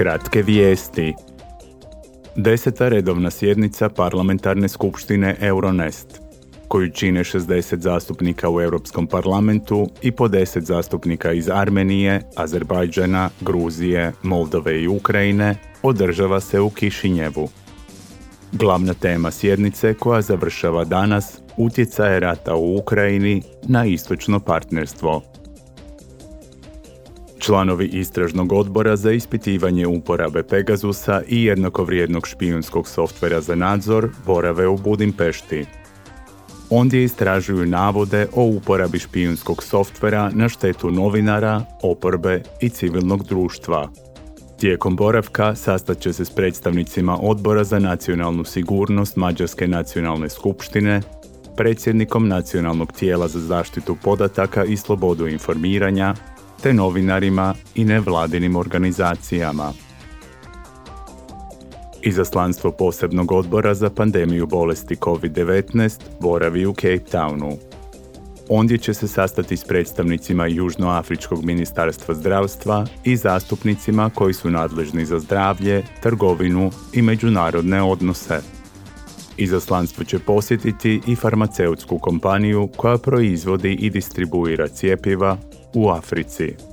Kratke vijesti. Deseta redovna sjednica parlamentarne skupštine Euronest, koju čine 60 zastupnika u Europskom parlamentu i po 10 zastupnika iz Armenije, Azerbajdžana, Gruzije, Moldove i Ukrajine, održava se u Kišinjevu. Glavna tema sjednice koja završava danas utjecaje rata u Ukrajini na istočno partnerstvo. Članovi istražnog odbora za ispitivanje uporabe Pegasusa i jednakovrijednog špijunskog softvera za nadzor borave u Budimpešti. Ondje istražuju navode o uporabi špijunskog softvera na štetu novinara, oporbe i civilnog društva. Tijekom boravka sastat će se s predstavnicima Odbora za nacionalnu sigurnost Mađarske nacionalne skupštine, predsjednikom Nacionalnog tijela za zaštitu podataka i slobodu informiranja, te novinarima i nevladinim organizacijama. Izaslanstvo posebnog odbora za pandemiju bolesti COVID-19 boravi u Cape Townu. Ondje će se sastati s predstavnicima Južnoafričkog ministarstva zdravstva i zastupnicima koji su nadležni za zdravlje, trgovinu i međunarodne odnose. Izaslanstvo će posjetiti i farmaceutsku kompaniju koja proizvodi i distribuira cijepiva u Africi.